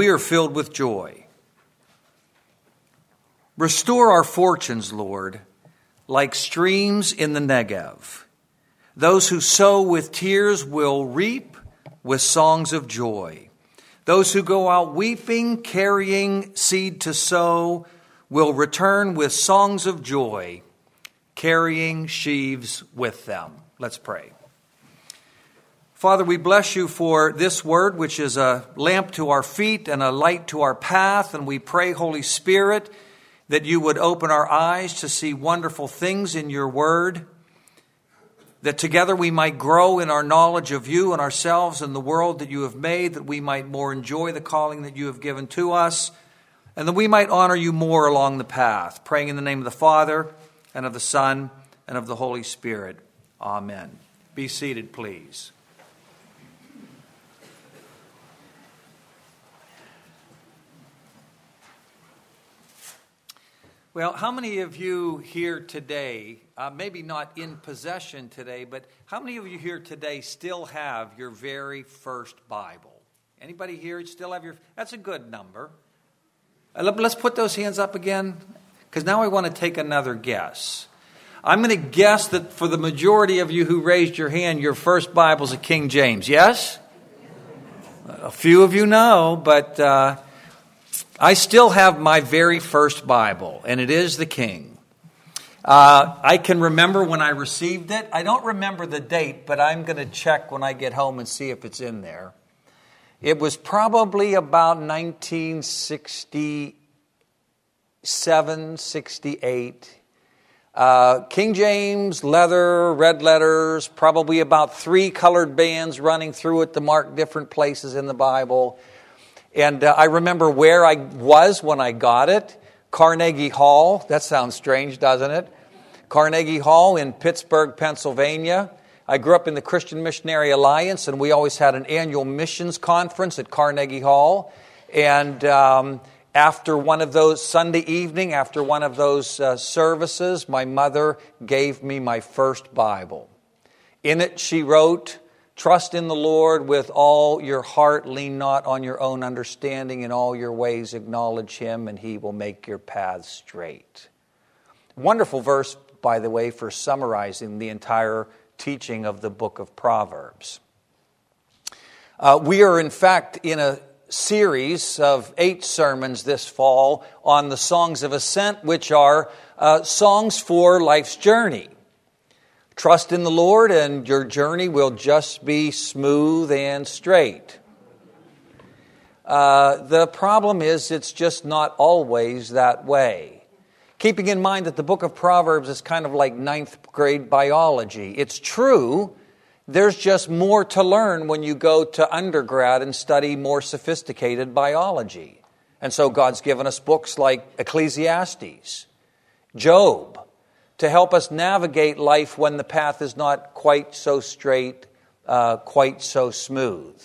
we are filled with joy. Restore our fortunes, Lord, like streams in the Negev. Those who sow with tears will reap with songs of joy. Those who go out weeping, carrying seed to sow, will return with songs of joy, carrying sheaves with them. Let's pray. Father, we bless you for this word, which is a lamp to our feet and a light to our path. And we pray, Holy Spirit, that you would open our eyes to see wonderful things in your word, that together we might grow in our knowledge of you and ourselves and the world that you have made, that we might more enjoy the calling that you have given to us, and that we might honor you more along the path. Praying in the name of the Father, and of the Son, and of the Holy Spirit. Amen. Be seated, please. Well, how many of you here today, uh, maybe not in possession today, but how many of you here today still have your very first Bible? Anybody here still have your? That's a good number. Uh, let's put those hands up again, because now I want to take another guess. I'm going to guess that for the majority of you who raised your hand, your first Bible is a King James. Yes? A few of you know, but. Uh, I still have my very first Bible, and it is the King. Uh, I can remember when I received it. I don't remember the date, but I'm going to check when I get home and see if it's in there. It was probably about 1967, 68. Uh, King James, leather, red letters, probably about three colored bands running through it to mark different places in the Bible. And uh, I remember where I was when I got it Carnegie Hall. That sounds strange, doesn't it? Carnegie Hall in Pittsburgh, Pennsylvania. I grew up in the Christian Missionary Alliance, and we always had an annual missions conference at Carnegie Hall. And um, after one of those Sunday evening, after one of those uh, services, my mother gave me my first Bible. In it, she wrote, Trust in the Lord with all your heart. Lean not on your own understanding. In all your ways, acknowledge Him, and He will make your paths straight. Wonderful verse, by the way, for summarizing the entire teaching of the book of Proverbs. Uh, we are, in fact, in a series of eight sermons this fall on the Songs of Ascent, which are uh, songs for life's journey. Trust in the Lord, and your journey will just be smooth and straight. Uh, the problem is, it's just not always that way. Keeping in mind that the book of Proverbs is kind of like ninth grade biology. It's true, there's just more to learn when you go to undergrad and study more sophisticated biology. And so God's given us books like Ecclesiastes, Job, to help us navigate life when the path is not quite so straight, uh, quite so smooth.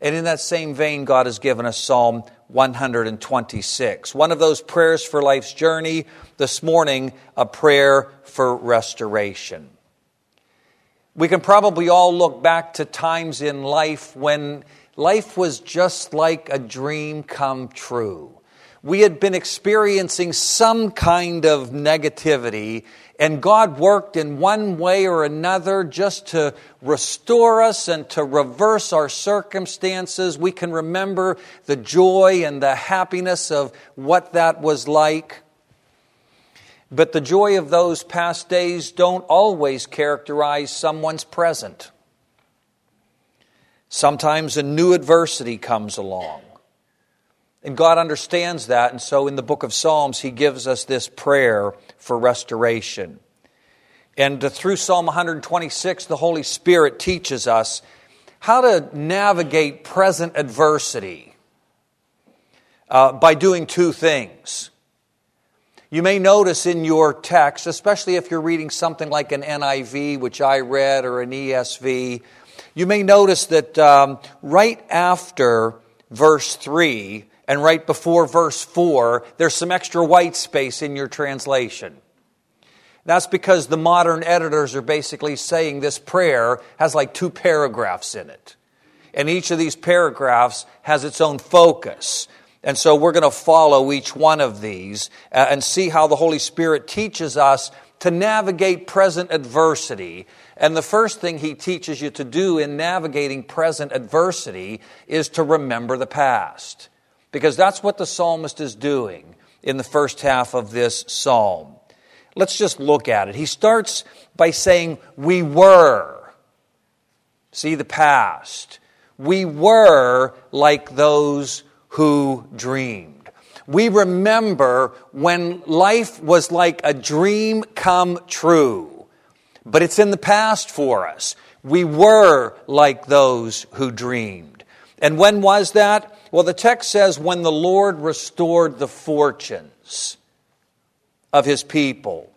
And in that same vein, God has given us Psalm 126. One of those prayers for life's journey. This morning, a prayer for restoration. We can probably all look back to times in life when life was just like a dream come true. We had been experiencing some kind of negativity, and God worked in one way or another just to restore us and to reverse our circumstances. We can remember the joy and the happiness of what that was like. But the joy of those past days don't always characterize someone's present. Sometimes a new adversity comes along. And God understands that, and so in the book of Psalms, He gives us this prayer for restoration. And through Psalm 126, the Holy Spirit teaches us how to navigate present adversity uh, by doing two things. You may notice in your text, especially if you're reading something like an NIV, which I read, or an ESV, you may notice that um, right after verse 3, and right before verse 4, there's some extra white space in your translation. That's because the modern editors are basically saying this prayer has like two paragraphs in it. and each of these paragraphs has its own focus. And so we're going to follow each one of these uh, and see how the Holy Spirit teaches us to navigate present adversity. And the first thing he teaches you to do in navigating present adversity is to remember the past. Because that's what the psalmist is doing in the first half of this psalm. Let's just look at it. He starts by saying, We were. See the past. We were like those who dreamed. We remember when life was like a dream come true, but it's in the past for us. We were like those who dreamed. And when was that? Well, the text says, when the Lord restored the fortunes of his people.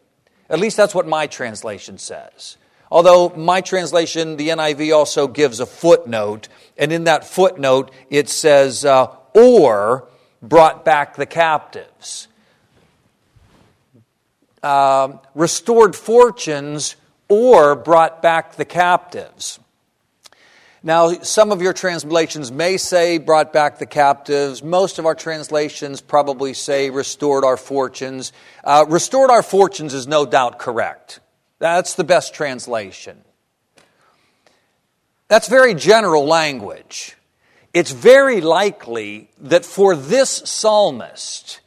At least that's what my translation says. Although my translation, the NIV, also gives a footnote, and in that footnote it says, uh, or brought back the captives. Uh, restored fortunes or brought back the captives. Now, some of your translations may say brought back the captives. Most of our translations probably say restored our fortunes. Uh, restored our fortunes is no doubt correct. That's the best translation. That's very general language it's very likely that for this psalmist,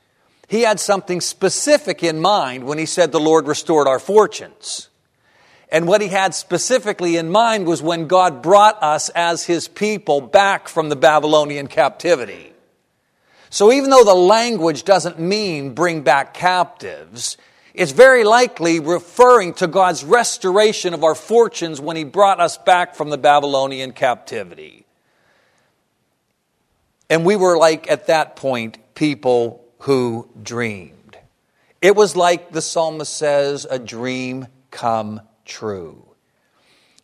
he had something specific in mind when he said the Lord restored our fortunes. And what he had specifically in mind was when God brought us as his people back from the Babylonian captivity. So even though the language doesn't mean bring back captives, it's very likely referring to God's restoration of our fortunes when he brought us back from the Babylonian captivity. And we were like, at that point, people who dreamed. It was like the psalmist says, a dream come true.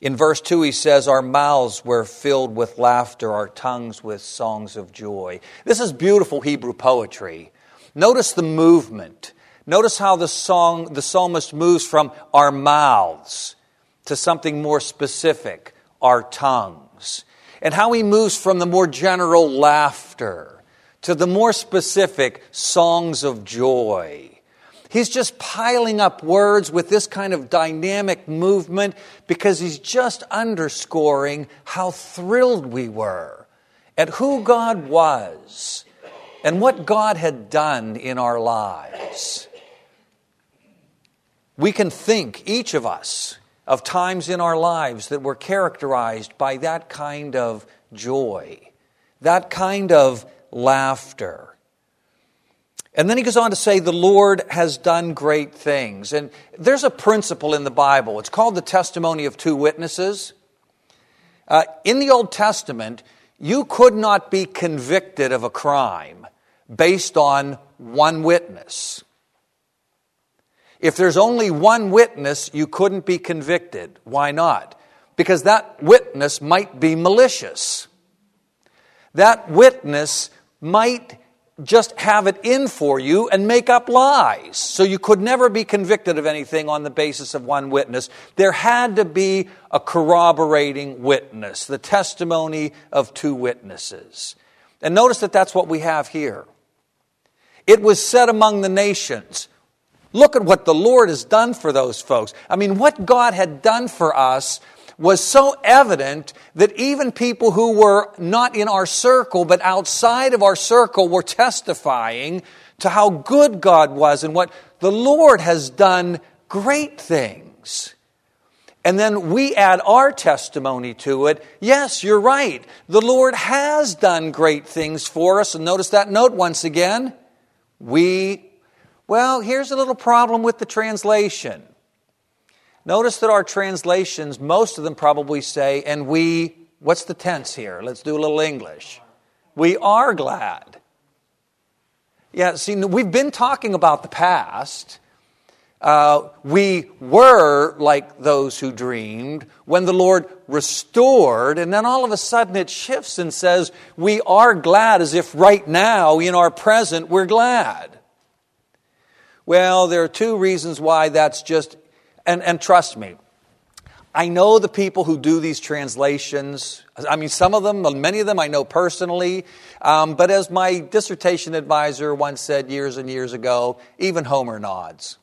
In verse 2, he says, Our mouths were filled with laughter, our tongues with songs of joy. This is beautiful Hebrew poetry. Notice the movement. Notice how the song, the psalmist moves from our mouths to something more specific, our tongues and how he moves from the more general laughter to the more specific songs of joy. He's just piling up words with this kind of dynamic movement because he's just underscoring how thrilled we were at who God was and what God had done in our lives. We can think, each of us, of times in our lives that were characterized by that kind of joy, that kind of laughter. And then he goes on to say, The Lord has done great things. And there's a principle in the Bible. It's called the testimony of two witnesses. Uh, in the Old Testament, you could not be convicted of a crime based on one witness. If there's only one witness, you couldn't be convicted. Why not? Because that witness might be malicious. That witness might just have it in for you and make up lies. So you could never be convicted of anything on the basis of one witness. There had to be a corroborating witness, the testimony of two witnesses. And notice that that's what we have here. It was said among the nations, Look at what the Lord has done for those folks. I mean, what God had done for us was so evident that even people who were not in our circle but outside of our circle were testifying to how good God was and what the Lord has done great things. And then we add our testimony to it. Yes, you're right. The Lord has done great things for us. And notice that note once again. We well, here's a little problem with the translation. Notice that our translations, most of them probably say, and we, what's the tense here? Let's do a little English. We are glad. Yeah, see, we've been talking about the past. Uh, we were like those who dreamed when the Lord restored, and then all of a sudden it shifts and says, We are glad as if right now, in our present, we're glad. Well, there are two reasons why that's just, and, and trust me, I know the people who do these translations. I mean, some of them, many of them I know personally. Um, but as my dissertation advisor once said years and years ago, even Homer nods.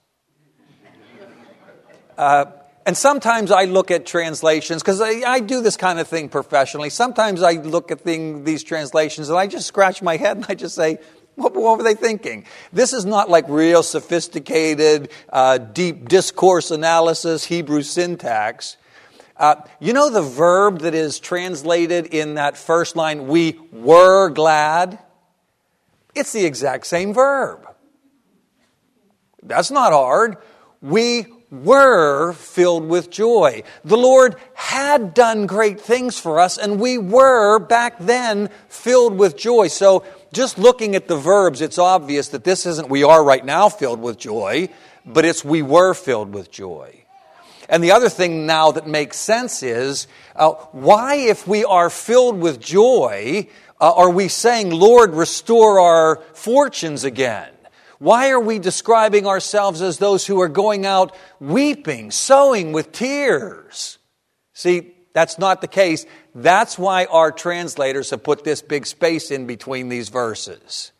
Uh, and sometimes I look at translations, because I, I, do this kind of thing professionally. Sometimes I look at thing, these translations and I just scratch my head and I just say, what, what were they thinking? This is not like real sophisticated, uh, deep discourse analysis, Hebrew syntax. Uh, you know the verb that is translated in that first line, we were glad? It's the exact same verb. That's not hard. We were filled with joy. The Lord had done great things for us, and we were back then filled with joy. So, just looking at the verbs, it's obvious that this isn't we are right now filled with joy, but it's we were filled with joy. And the other thing now that makes sense is uh, why, if we are filled with joy, uh, are we saying, Lord, restore our fortunes again? Why are we describing ourselves as those who are going out weeping, sowing with tears? See, that's not the case. That's why our translators have put this big space in between these verses.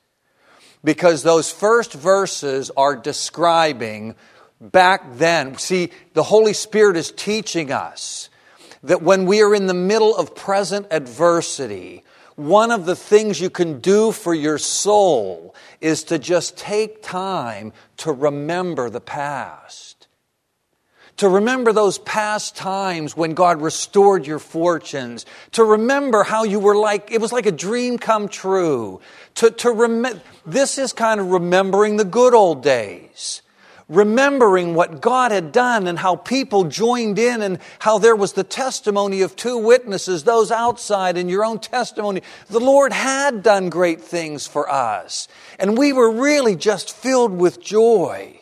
Because those first verses are describing back then. See, the Holy Spirit is teaching us that when we are in the middle of present adversity, one of the things you can do for your soul is to just take time to remember the past. To remember those past times when God restored your fortunes. To remember how you were like, it was like a dream come true. To, to rem- this is kind of remembering the good old days remembering what God had done and how people joined in and how there was the testimony of two witnesses, those outside and your own testimony. The Lord had done great things for us. And we were really just filled with joy.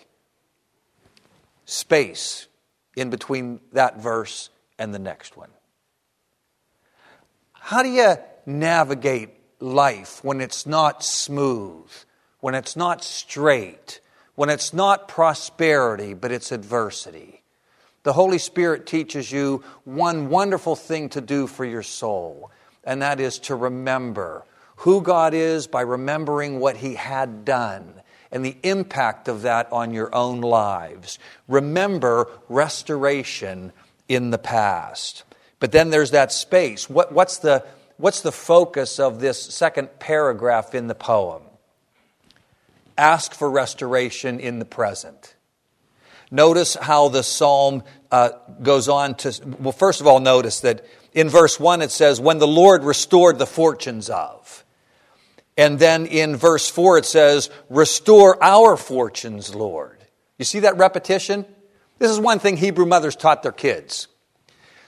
Space in between that verse and the next one. How do you navigate life when it's not smooth, when it's not straight? When it's not prosperity, but it's adversity. The Holy Spirit teaches you one wonderful thing to do for your soul, and that is to remember who God is by remembering what He had done and the impact of that on your own lives. Remember restoration in the past. But then there's that space. What, what's, the, what's the focus of this second paragraph in the poem? Ask for restoration in the present. Notice how the psalm uh, goes on to, well, first of all, notice that in verse 1 it says, When the Lord restored the fortunes of. And then in verse 4 it says, Restore our fortunes, Lord. You see that repetition? This is one thing Hebrew mothers taught their kids.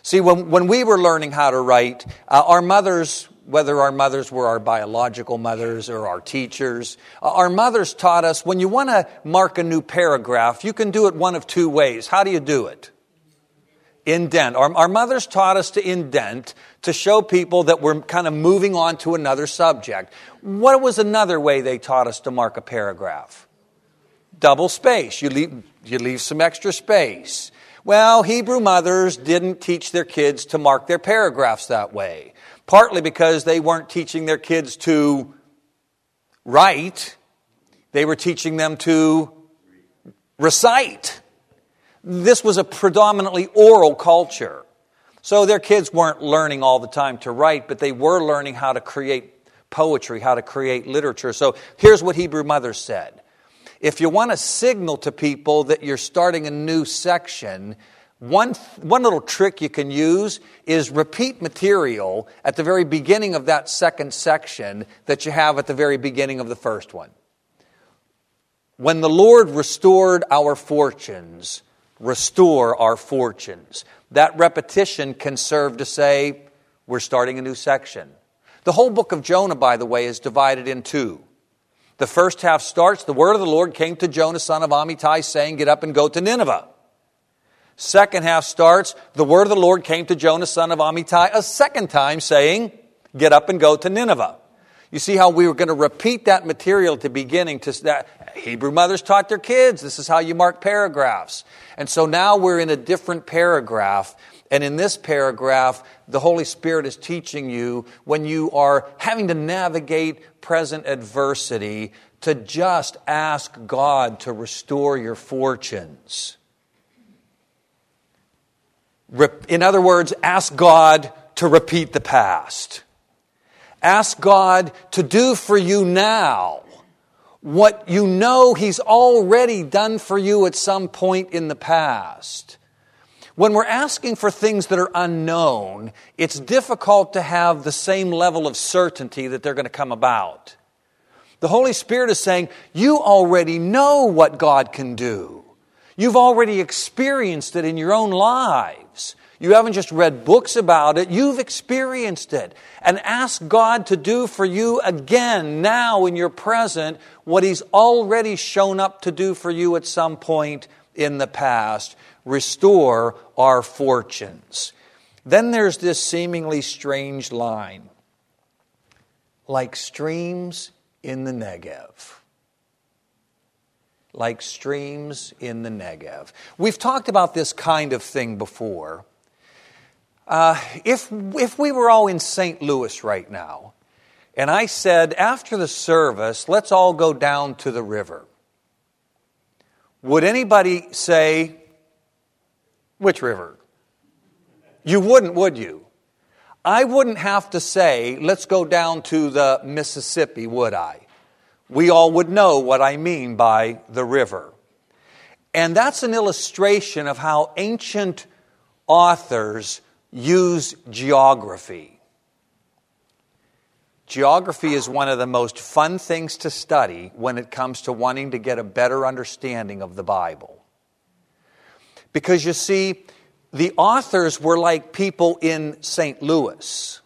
See, when, when we were learning how to write, uh, our mothers whether our mothers were our biological mothers or our teachers. Uh, our mothers taught us when you want to mark a new paragraph, you can do it one of two ways. How do you do it? Indent. Our, our mothers taught us to indent to show people that we're kind of moving on to another subject. What was another way they taught us to mark a paragraph? Double space. You leave, you leave some extra space. Well, Hebrew mothers didn't teach their kids to mark their paragraphs that way partly because they weren't teaching their kids to write, they were teaching them to recite. This was a predominantly oral culture. So their kids weren't learning all the time to write, but they were learning how to create poetry, how to create literature. So here's what Hebrew Mother said If you want to signal to people that you're starting a new section, one, one little trick you can use is repeat material at the very beginning of that second section that you have at the very beginning of the first one. When the Lord restored our fortunes, restore our fortunes. That repetition can serve to say, we're starting a new section. The whole book of Jonah, by the way, is divided in two. The first half starts, the word of the Lord came to Jonah, son of Amittai, saying, Get up and go to Nineveh. Second half starts, the word of the Lord came to Jonah, son of Amittai, a second time, saying, Get up and go to Nineveh. You see how we were going to repeat that material at the beginning to that Hebrew mothers taught their kids. This is how you mark paragraphs. And so now we're in a different paragraph. And in this paragraph, the Holy Spirit is teaching you when you are having to navigate present adversity to just ask God to restore your fortunes. In other words, ask God to repeat the past. Ask God to do for you now what you know He's already done for you at some point in the past. When we're asking for things that are unknown, it's difficult to have the same level of certainty that they're going to come about. The Holy Spirit is saying, You already know what God can do. You've already experienced it in your own lives. You haven't just read books about it, you've experienced it. And ask God to do for you again, now in your present, what He's already shown up to do for you at some point in the past. Restore our fortunes. Then there's this seemingly strange line like streams in the Negev like streams in the Negev. We've talked about this kind of thing before. Uh, if, if we were all in St. Louis right now, and I said, after the service, let's all go down to the river, would anybody say, which river? You wouldn't, would you? I wouldn't have to say, let's go down to the Mississippi, would I? We all would know what I mean by the river. And that's an illustration of how ancient authors use geography. Geography is one of the most fun things to study when it comes to wanting to get a better understanding of the Bible. Because you see, the authors were like people in St. Louis.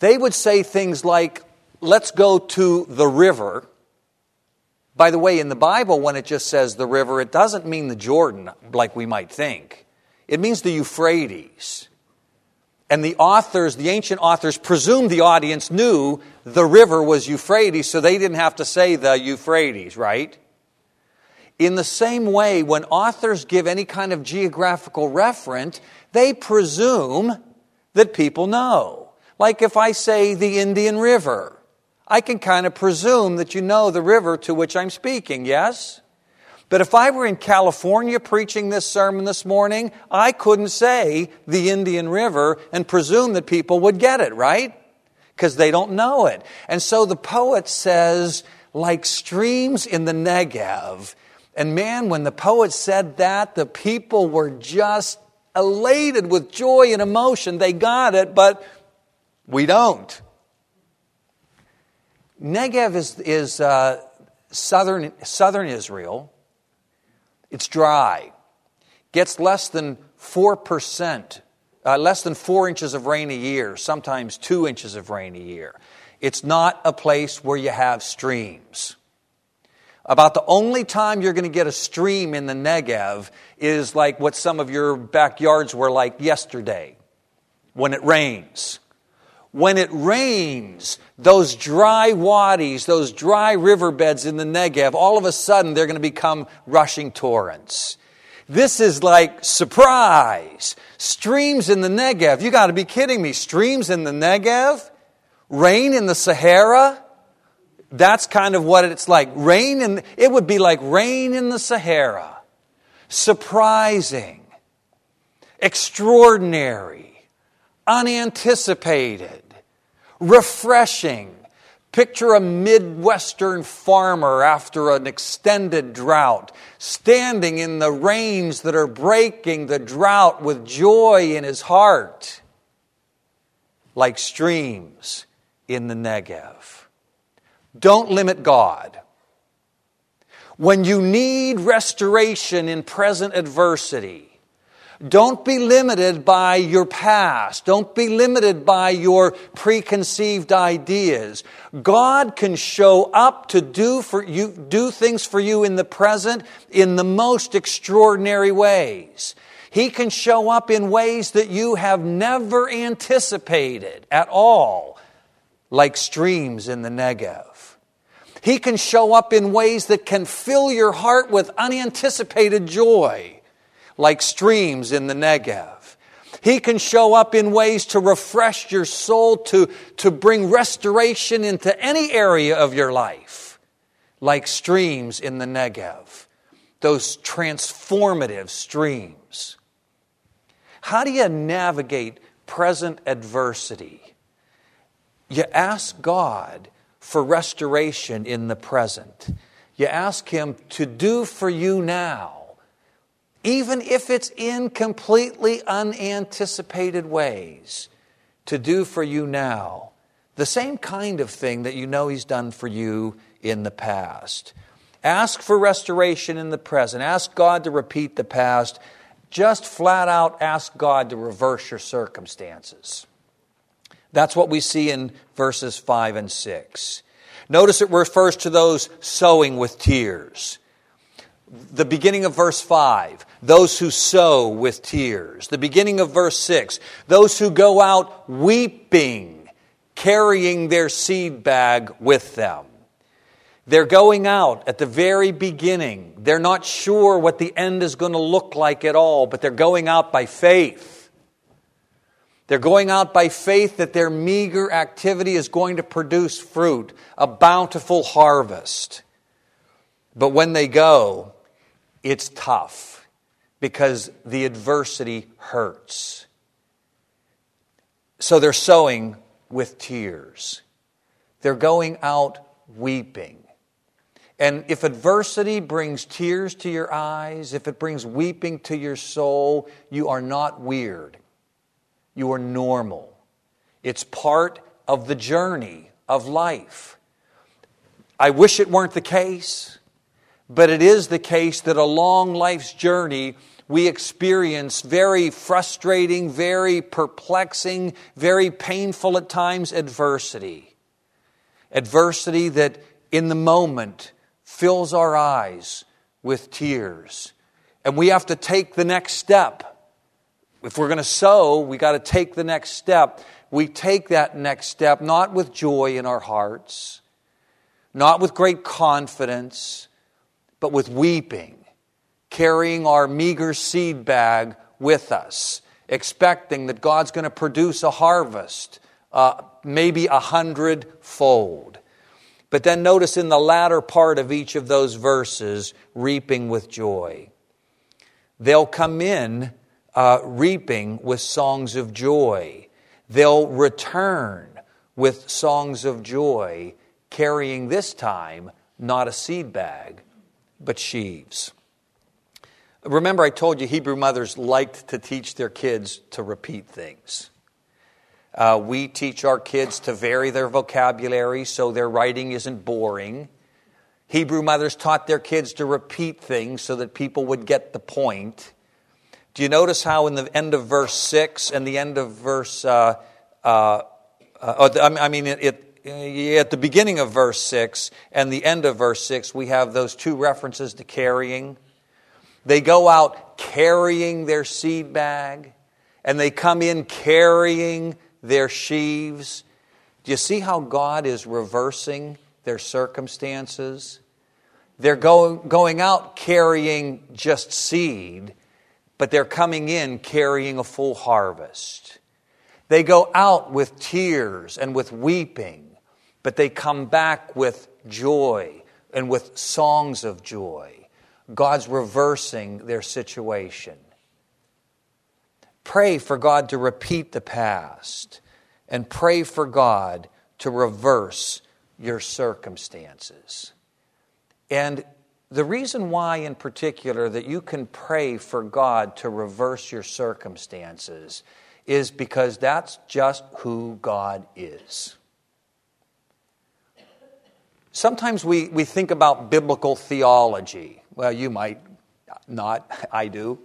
They would say things like, let's go to the river. By the way, in the Bible, when it just says the river, it doesn't mean the Jordan like we might think. It means the Euphrates. And the authors, the ancient authors, presumed the audience knew the river was Euphrates, so they didn't have to say the Euphrates, right? In the same way, when authors give any kind of geographical reference, they presume that people know. Like if I say the Indian River, I can kind of presume that you know the river to which I'm speaking, yes? But if I were in California preaching this sermon this morning, I couldn't say the Indian River and presume that people would get it, right? Because they don't know it. And so the poet says, like streams in the Negev. And man, when the poet said that, the people were just elated with joy and emotion. They got it, but we don't. Negev is, is uh, southern, southern Israel. It's dry. Gets less than 4%, uh, less than four inches of rain a year, sometimes two inches of rain a year. It's not a place where you have streams. About the only time you're going to get a stream in the Negev is like what some of your backyards were like yesterday when it rains. When it rains, those dry wadis, those dry riverbeds in the Negev, all of a sudden they're going to become rushing torrents. This is like surprise. Streams in the Negev. You got to be kidding me. Streams in the Negev? Rain in the Sahara? That's kind of what it's like. Rain in, it would be like rain in the Sahara. Surprising. Extraordinary. Unanticipated refreshing. Picture a Midwestern farmer after an extended drought, standing in the rains that are breaking the drought with joy in his heart, like streams in the Negev. Don't limit God. When you need restoration in present adversity, don't be limited by your past. Don't be limited by your preconceived ideas. God can show up to do for you, do things for you in the present in the most extraordinary ways. He can show up in ways that you have never anticipated at all, like streams in the Negev. He can show up in ways that can fill your heart with unanticipated joy like streams in the Negev. He can show up in ways to refresh your soul, to, to bring restoration into any area of your life, like streams in the Negev, those transformative streams. How do you navigate present adversity? You ask God for restoration in the present. You ask Him to do for you now even if it's in completely unanticipated ways, to do for you now the same kind of thing that you know He's done for you in the past. Ask for restoration in the present. Ask God to repeat the past. Just flat out ask God to reverse your circumstances. That's what we see in verses 5 and 6. Notice it refers to those sowing with tears the beginning of verse 5, those who sow with tears. The beginning of verse 6, those who go out weeping, carrying their seed bag with them. They're going out at the very beginning. They're not sure what the end is going to look like at all, but they're going out by faith. They're going out by faith that their meager activity is going to produce fruit, a bountiful harvest. But when they go, it's tough because the adversity hurts. So they're sowing with tears. They're going out weeping. And if adversity brings tears to your eyes, if it brings weeping to your soul, you are not weird. You are normal. It's part of the journey of life. I wish it weren't the case. But it is the case that along life's journey, we experience very frustrating, very perplexing, very painful at times adversity. Adversity that in the moment fills our eyes with tears. And we have to take the next step. If we're going to sow, we got to take the next step. We take that next step not with joy in our hearts, not with great confidence but with weeping, carrying our meager seed bag with us, expecting that God's going to produce a harvest, uh, maybe a hundredfold. But then notice in the latter part of each of those verses, reaping with joy. They'll come in uh, reaping with songs of joy. They'll return with songs of joy, carrying this time not a seed bag, but sheaves. Remember, I told you Hebrew mothers liked to teach their kids to repeat things. Uh, we teach our kids to vary their vocabulary so their writing isn't boring. Hebrew mothers taught their kids to repeat things so that people would get the point. Do you notice how in the end of verse 6 and the end of verse, uh, uh, uh I mean, it, at the beginning of verse 6 and the end of verse 6, we have those two references to carrying. They go out carrying their seed bag, and they come in carrying their sheaves. Do you see how God is reversing their circumstances? They're going, going out carrying just seed, but they're coming in carrying a full harvest. They go out with tears and with weeping, but they come back with joy and with songs of joy. God's reversing their situation. Pray for God to repeat the past and pray for God to reverse your circumstances. And the reason why, in particular, that you can pray for God to reverse your circumstances is because that's just who God is. Sometimes we, we think about biblical theology. Well, you might not, I do.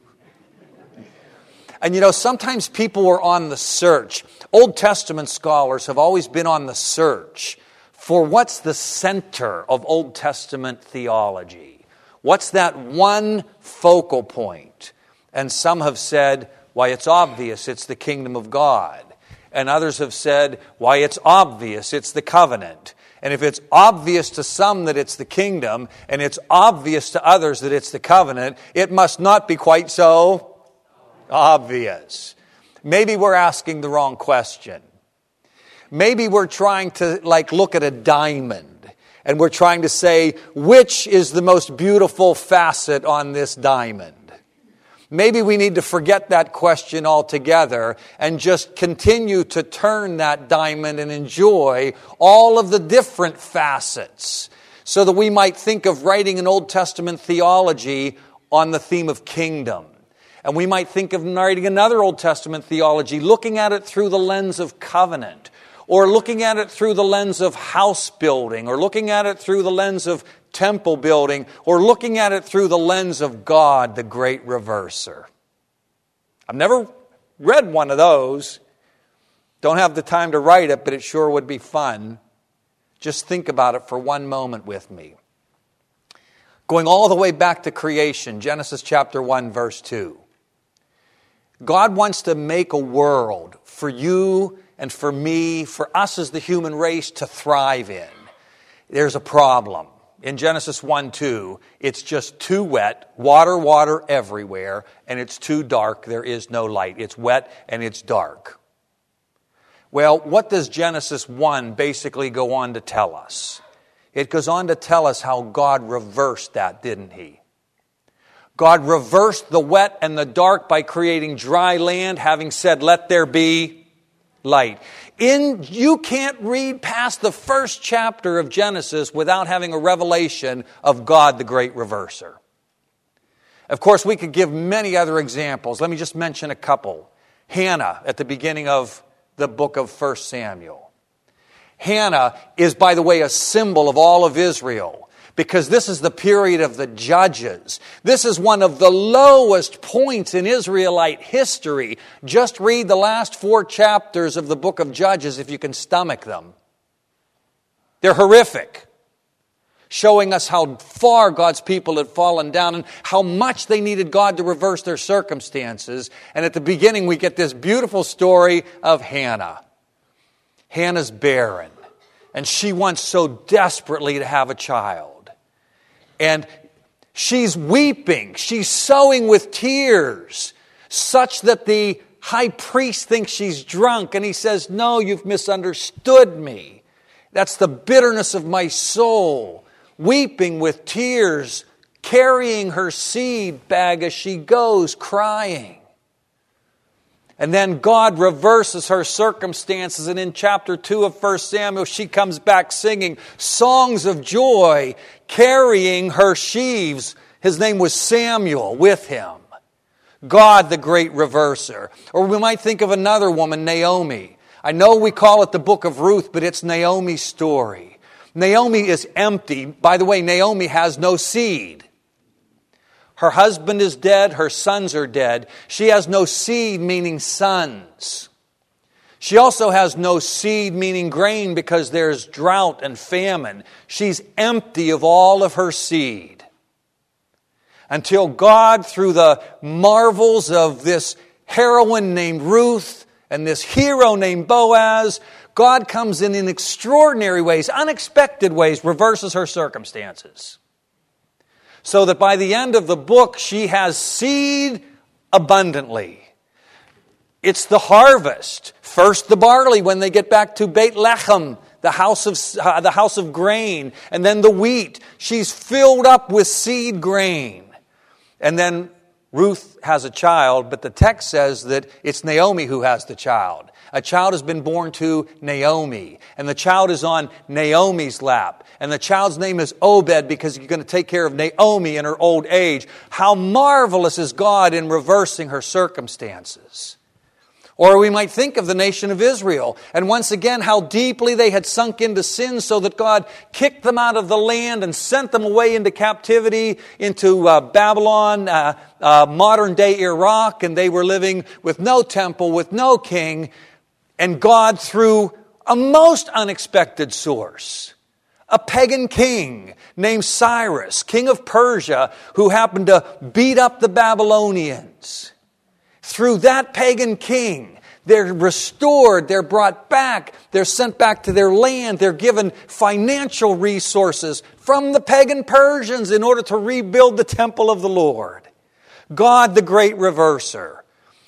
And you know, sometimes people are on the search. Old Testament scholars have always been on the search for what's the center of Old Testament theology. What's that one focal point? And some have said, why, it's obvious, it's the kingdom of God. And others have said, why, it's obvious, it's the covenant. And if it's obvious to some that it's the kingdom, and it's obvious to others that it's the covenant, it must not be quite so obvious. maybe we're asking the wrong question. Maybe we're trying to like look at a diamond and we're trying to say which is the most beautiful facet on this diamond. Maybe we need to forget that question altogether and just continue to turn that diamond and enjoy all of the different facets so that we might think of writing an Old Testament theology on the theme of kingdom. And we might think of writing another Old Testament theology, looking at it through the lens of covenant, or looking at it through the lens of house building, or looking at it through the lens of temple building, or looking at it through the lens of God, the great reverser. I've never read one of those. Don't have the time to write it, but it sure would be fun. Just think about it for one moment with me. Going all the way back to creation, Genesis chapter 1, verse 2. God wants to make a world for you and for me, for us as the human race to thrive in. There's a problem. In Genesis 1 2, it's just too wet, water, water everywhere, and it's too dark. There is no light. It's wet and it's dark. Well, what does Genesis 1 basically go on to tell us? It goes on to tell us how God reversed that, didn't He? God reversed the wet and the dark by creating dry land, having said, Let there be light. In, you can't read past the first chapter of Genesis without having a revelation of God, the great reverser. Of course, we could give many other examples. Let me just mention a couple. Hannah at the beginning of the book of 1 Samuel. Hannah is, by the way, a symbol of all of Israel because this is the period of the judges. This is one of the lowest points in Israelite history. Just read the last four chapters of the book of Judges if you can stomach them. They're horrific, showing us how far God's people had fallen down and how much they needed God to reverse their circumstances. And at the beginning, we get this beautiful story of Hannah. Hannah's barren, and she wants so desperately to have a child and she's weeping. She's sowing with tears, such that the high priest thinks she's drunk, and he says, No, you've misunderstood me. That's the bitterness of my soul, weeping with tears, carrying her seed bag as she goes, crying. And then God reverses her circumstances. And in chapter 2 of 1 Samuel, she comes back singing songs of joy, carrying her sheaves. His name was Samuel with him. God, the great reverser. Or we might think of another woman, Naomi. I know we call it the book of Ruth, but it's Naomi's story. Naomi is empty. By the way, Naomi has no seed. Her husband is dead, her sons are dead. She has no seed, meaning sons. She also has no seed, meaning grain, because there's drought and famine. She's empty of all of her seed. Until God, through the marvels of this heroine named Ruth and this hero named Boaz, God comes in in extraordinary ways, unexpected ways, reverses her circumstances so that by the end of the book, she has seed abundantly. It's the harvest. First, the barley when they get back to Beit Lechem, the house of, uh, the house of grain, and then the wheat. She's filled up with seed grain. And then Ruth has a child, but the text says that it's Naomi who has the child. A child has been born to Naomi, and the child is on Naomi's lap. And the child's name is Obed because he's going to take care of Naomi in her old age. How marvelous is God in reversing her circumstances. Or we might think of the nation of Israel, and once again, how deeply they had sunk into sin so that God kicked them out of the land and sent them away into captivity, into uh, Babylon, uh, uh, modern day Iraq, and they were living with no temple, with no king, and God, through a most unexpected source, a pagan king named Cyrus, king of Persia, who happened to beat up the Babylonians. Through that pagan king, they're restored, they're brought back, they're sent back to their land, they're given financial resources from the pagan Persians in order to rebuild the temple of the Lord. God, the great reverser.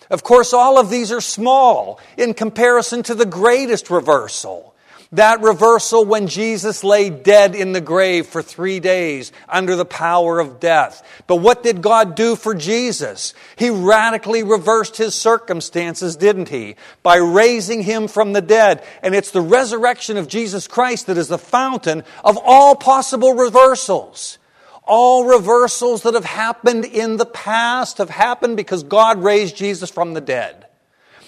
Of course, all of these are small in comparison to the greatest reversal. That reversal when Jesus lay dead in the grave for three days under the power of death. But what did God do for Jesus? He radically reversed his circumstances, didn't he? By raising him from the dead. And it's the resurrection of Jesus Christ that is the fountain of all possible reversals. All reversals that have happened in the past have happened because God raised Jesus from the dead.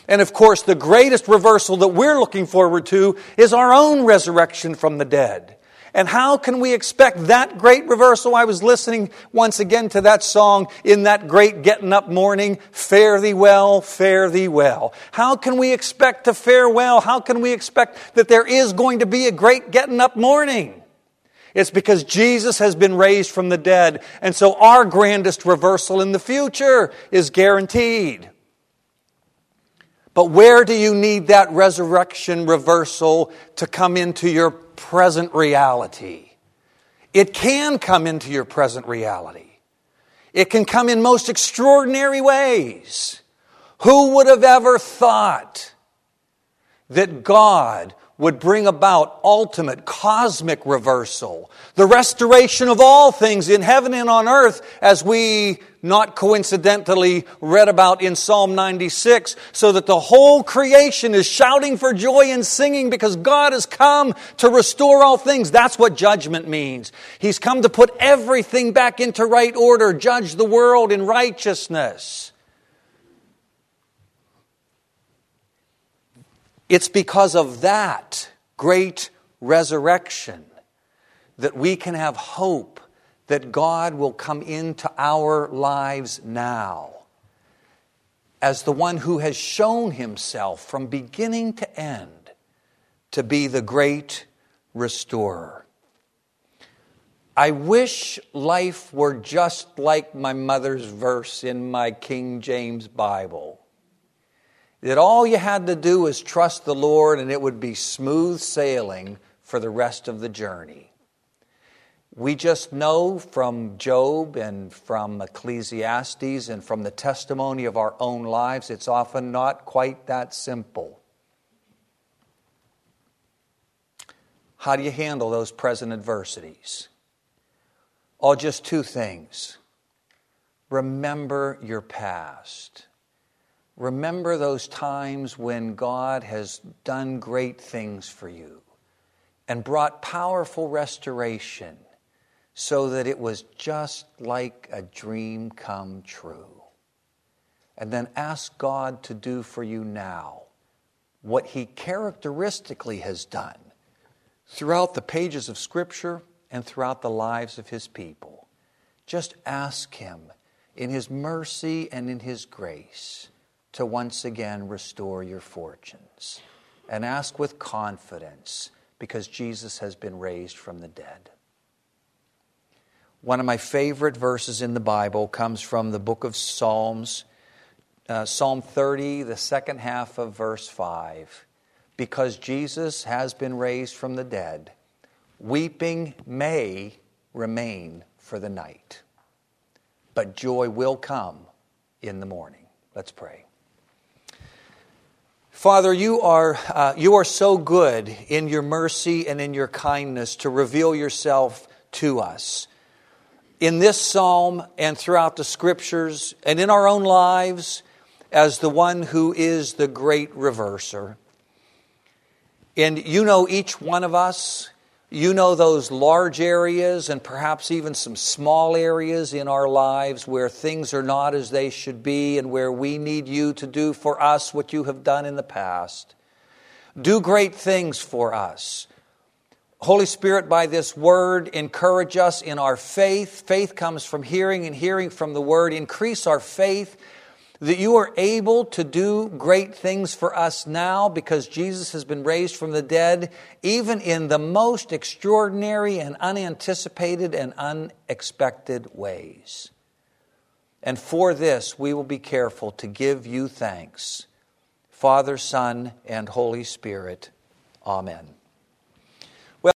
And of course, the greatest reversal that we're looking forward to is our own resurrection from the dead. And how can we expect that great reversal? I was listening once again to that song in that great getting up morning, fare thee well, fare thee well. How can we expect to fare well? How can we expect that there is going to be a great getting up morning? It's because Jesus has been raised from the dead. And so our grandest reversal in the future is guaranteed. But where do you need that resurrection reversal to come into your present reality? It can come into your present reality. It can come in most extraordinary ways. Who would have ever thought that God would bring about ultimate cosmic reversal, the restoration of all things in heaven and on earth, as we not coincidentally read about in Psalm 96, so that the whole creation is shouting for joy and singing because God has come to restore all things. That's what judgment means. He's come to put everything back into right order, judge the world in righteousness. It's because of that great resurrection that we can have hope that God will come into our lives now as the one who has shown himself from beginning to end to be the great restorer. I wish life were just like my mother's verse in my King James Bible that all you had to do was trust the Lord and it would be smooth sailing for the rest of the journey. We just know from Job and from Ecclesiastes and from the testimony of our own lives, it's often not quite that simple. How do you handle those present adversities? Oh, just two things. Remember your past. Remember those times when God has done great things for you and brought powerful restoration so that it was just like a dream come true. And then ask God to do for you now what He characteristically has done throughout the pages of Scripture and throughout the lives of His people. Just ask Him in His mercy and in His grace to once again restore your fortunes. And ask with confidence because Jesus has been raised from the dead. One of my favorite verses in the Bible comes from the book of Psalms, uh, Psalm 30, the second half of verse 5. Because Jesus has been raised from the dead, weeping may remain for the night, but joy will come in the morning. Let's pray. Father, you are, uh, you are so good in your mercy and in your kindness to reveal yourself to us. In this psalm and throughout the scriptures and in our own lives, as the one who is the great reverser. And you know each one of us you know those large areas and perhaps even some small areas in our lives where things are not as they should be and where we need you to do for us what you have done in the past. Do great things for us. Holy Spirit, by this word, encourage us in our faith. Faith comes from hearing and hearing from the word. Increase our faith that you are able to do great things for us now because Jesus has been raised from the dead, even in the most extraordinary and unanticipated and unexpected ways. And for this, we will be careful to give you thanks. Father, Son, and Holy Spirit. Amen.